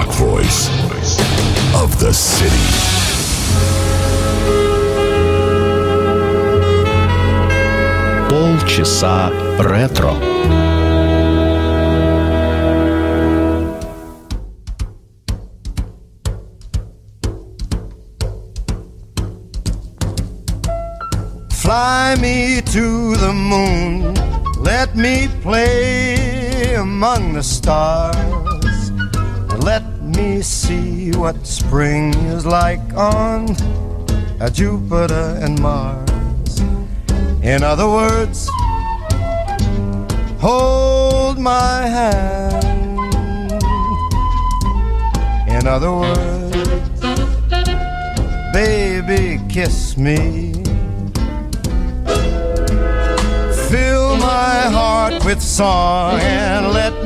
rock voice of the city. Полчаса ретро. Fly me to the moon, let me play among the stars, and let me see what spring is like on Jupiter and Mars. In other words, hold my hand. In other words, baby, kiss me. Fill my heart with song and let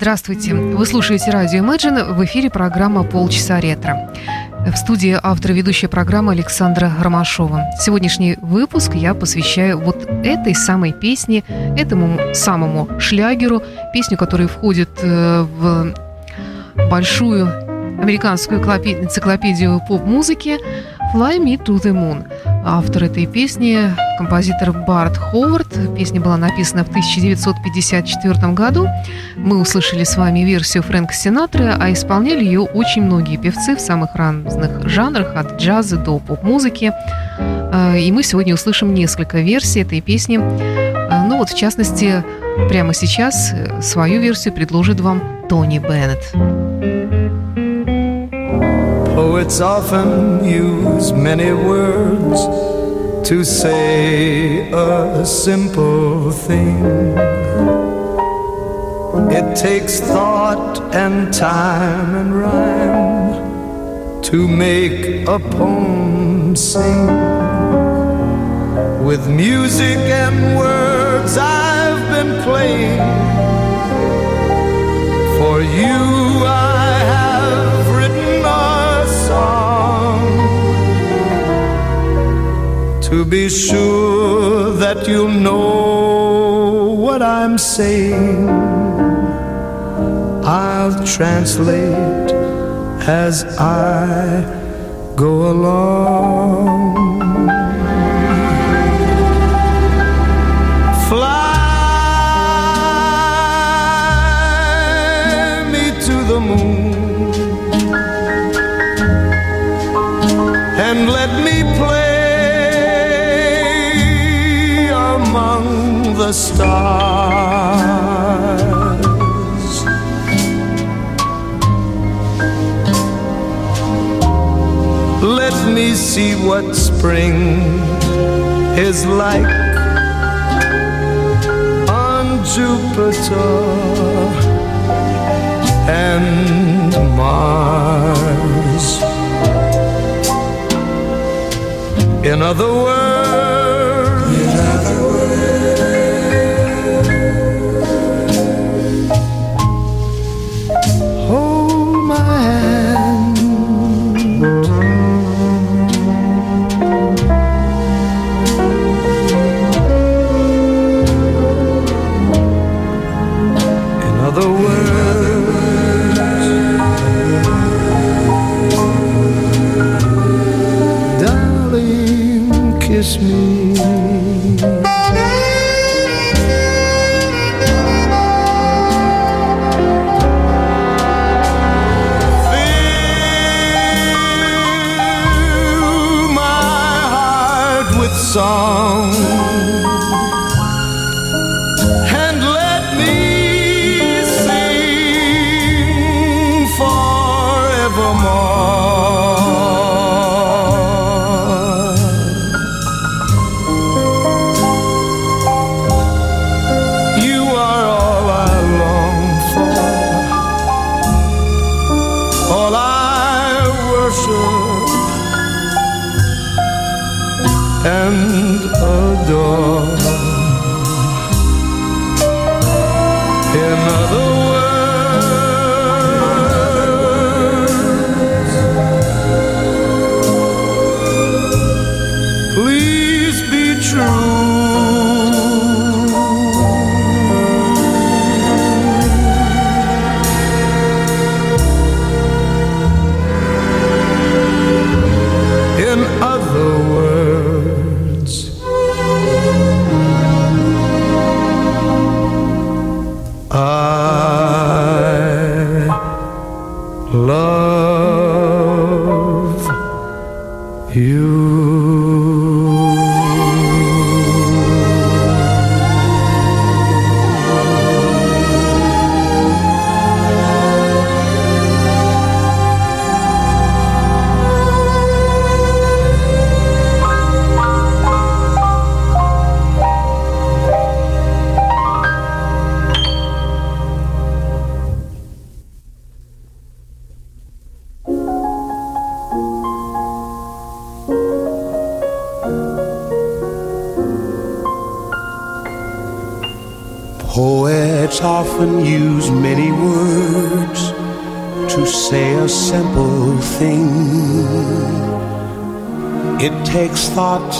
Здравствуйте! Вы слушаете радио Imagine. В эфире программа «Полчаса ретро». В студии автор ведущая программы Александра Ромашова. Сегодняшний выпуск я посвящаю вот этой самой песне, этому самому шлягеру, песню, которая входит э, в большую американскую энциклопе- энциклопедию поп-музыки «Fly Me to the Moon». Автор этой песни – композитор Барт Ховард. Песня была написана в 1954 году. Мы услышали с вами версию Фрэнка Синатры, а исполняли ее очень многие певцы в самых разных жанрах, от джаза до поп-музыки. Э, И мы сегодня услышим несколько версий этой песни. Э, Ну вот, в частности, прямо сейчас э, свою версию предложит вам Тони Беннет. Oh, Poets often use many words to say a simple thing. It takes thought and time and rhyme to make a poem sing. With music and words I've been playing. For you I to be sure that you'll know what I'm saying. I'll translate as I go along. The stars. Let me see what spring is like on Jupiter and Mars. In other words, forevermore. Say a simple thing. It takes thought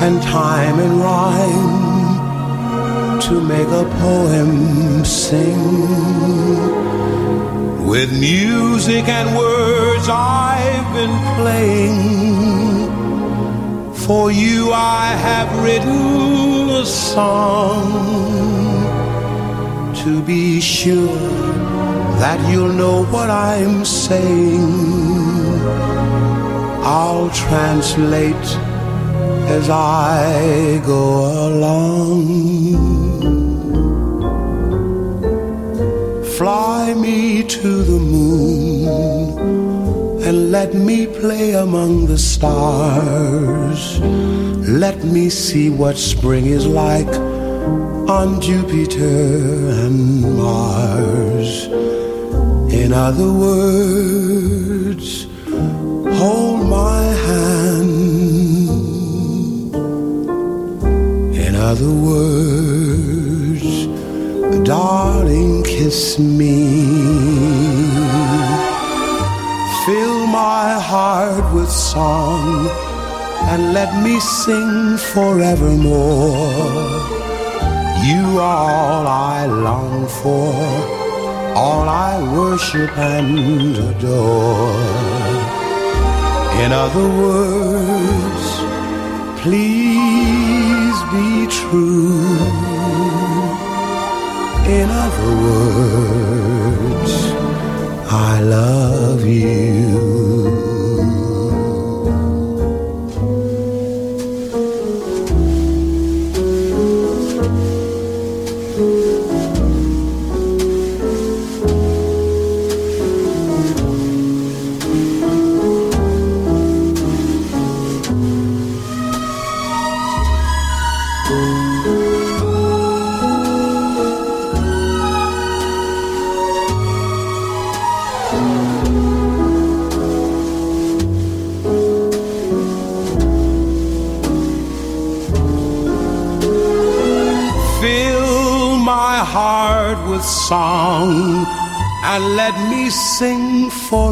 and time and rhyme to make a poem sing. With music and words I've been playing. For you I have written a song to be sure that you'll know what I'm saying. I'll translate as I go along. Fly me to the moon and let me play among the stars. Let me see what spring is like on Jupiter and Mars. In other words, hold my hand. In other words, darling, kiss me. Fill my heart with song and let me sing forevermore. You are all I long for, all I worship and adore. In other words, please be true. In other words, I love you.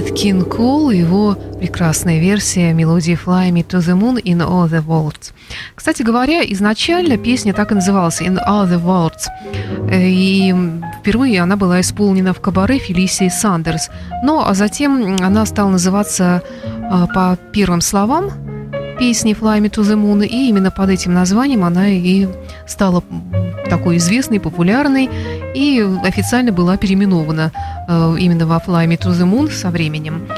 Нэт Кин Кол его прекрасная версия мелодии Fly Me to the Moon in All the Worlds. Кстати говоря, изначально песня так и называлась In All the Worlds. Э, И впервые она была исполнена в кабаре Фелисии Сандерс. Но а затем она стала называться а, по первым словам песни Fly Me to the Moon, и именно под этим названием она и стала такой известной, популярной, и официально была переименована э, именно во Fly Me to the Moon со временем.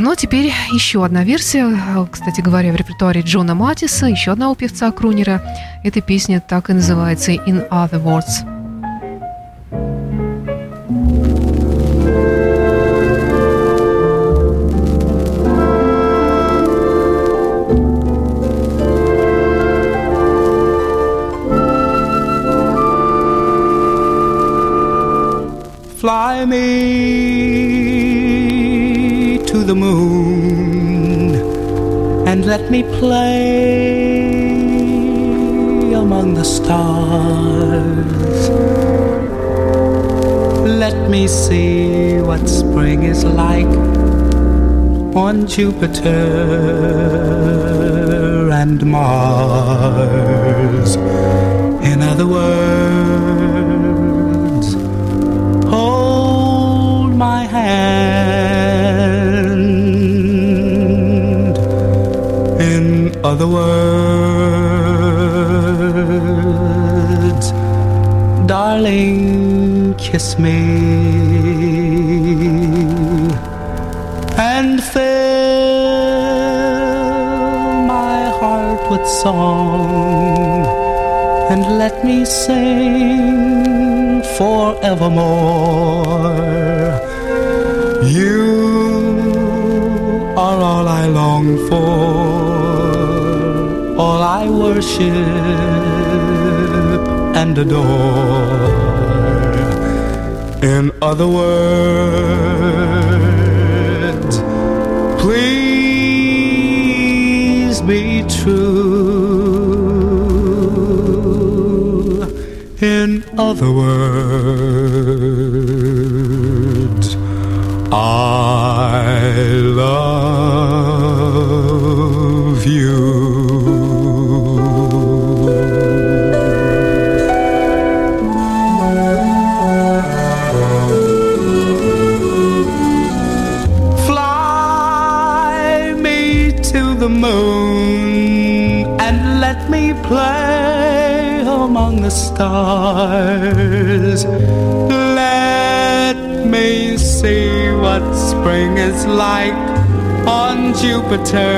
Но теперь еще одна версия, э, кстати говоря, в репертуаре Джона Матиса, еще одного певца-крунера. Эта песня так и называется «In Other Words». Me play among the stars. Let me see what spring is like on Jupiter and Mars. In other words, hold my hand. Other words, darling, kiss me. And fill my heart with song. And let me sing forevermore. You are all I long for, I worship and adore. In other words, please be true. In other words, I love you. Moon and let me play among the stars. Let me see what spring is like on Jupiter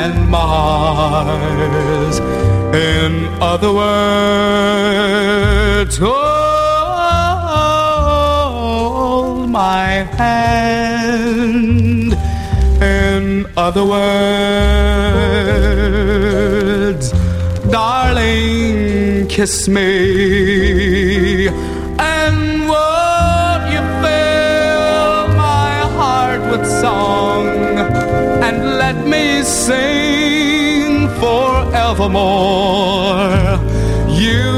and Mars. In other words, hold my hand. In other words, darling, kiss me. And won't you fill my heart with song and let me sing forevermore? You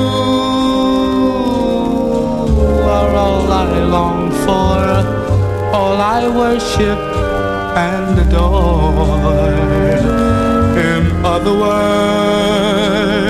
are all I long for, all I worship and adore. In other words,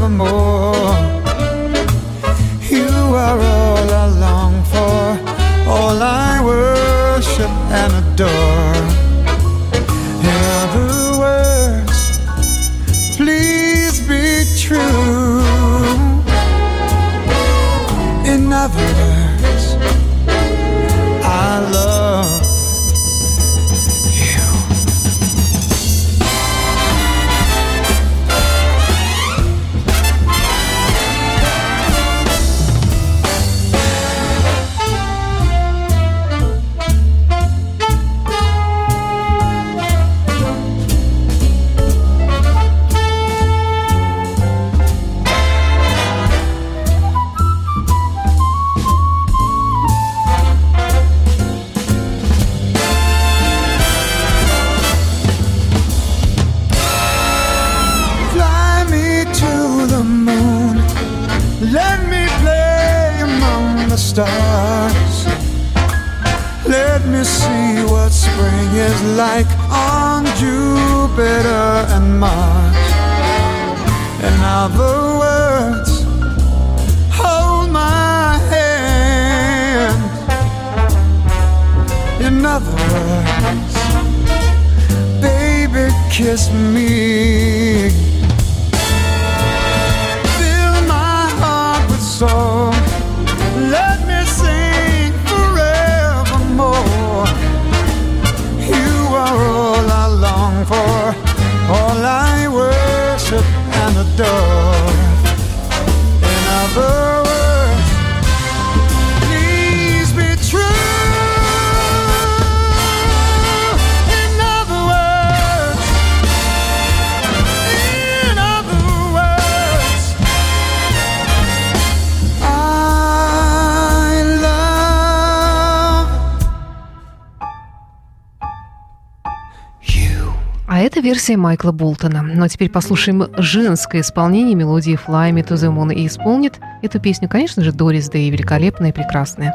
Forevermore. You are all I long for, all I worship and adore. In stars. Let me see what spring is like on Jupiter and Mars. In other words, hold my hand. In other words, baby, kiss me. Fill my heart with song. For, all I worship and adore. In other это версия Майкла Болтона. Ну а теперь послушаем женское исполнение мелодии Fly Me to the Moon. И исполнит эту песню, конечно же, Дорис великолепная и прекрасная.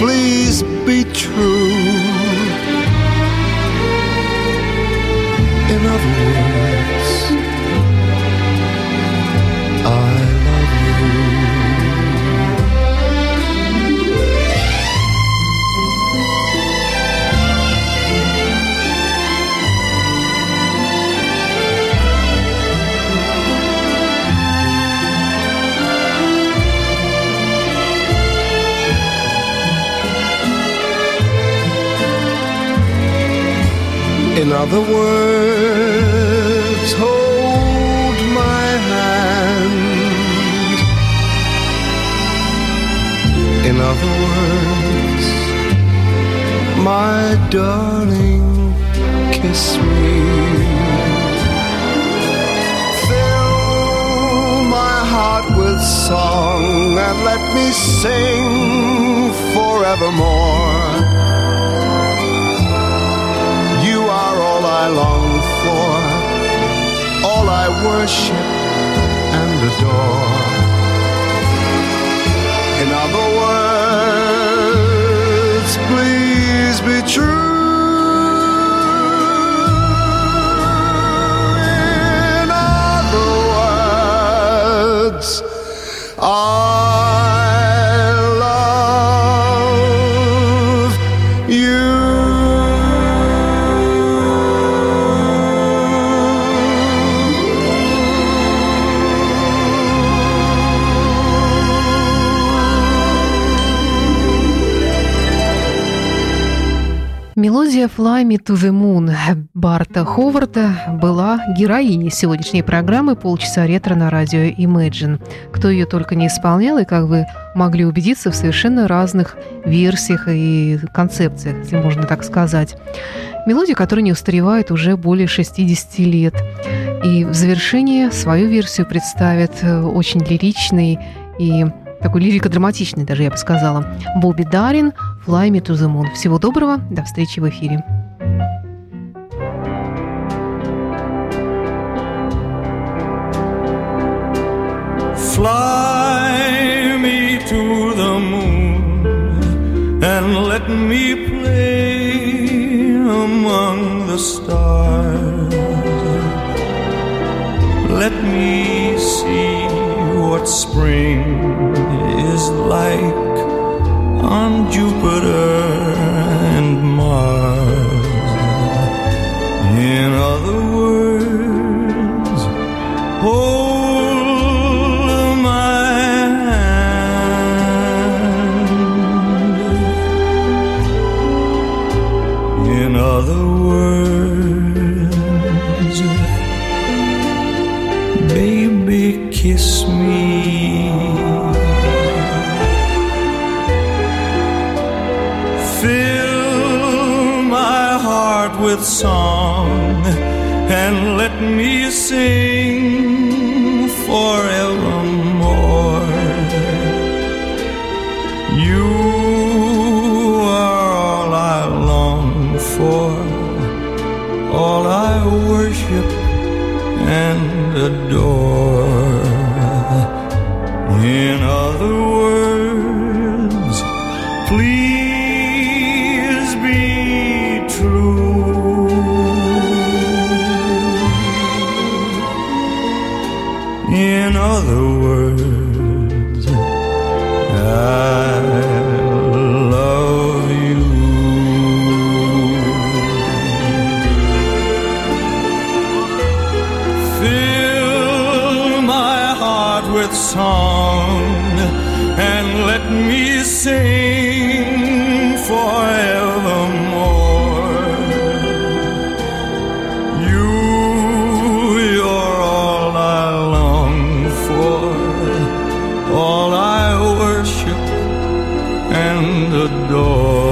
please be true. Other words, hold my hand. In other words, my darling, kiss me. Fill my heart with song and let me sing forevermore. Worship and adore. «Fly Me to the Moon» Барта Ховарда была героиней сегодняшней программы «Полчаса ретро» на радио Imagine. Кто ее только не исполнял, и, как вы могли убедиться, в совершенно разных версиях и концепциях, если можно так сказать. Мелодия, которая не устаревает уже более 60 лет. И в завершение свою версию представит э, очень лиричный и такой лирико-драматичный даже, я бы сказала, Бобби Дарин «Fly Me to the Moon». Всего доброго, до встречи в эфире. Fly me to the moon and let me play among the stars. Let me see what spring is like I worship and adore. In other words, please and adore.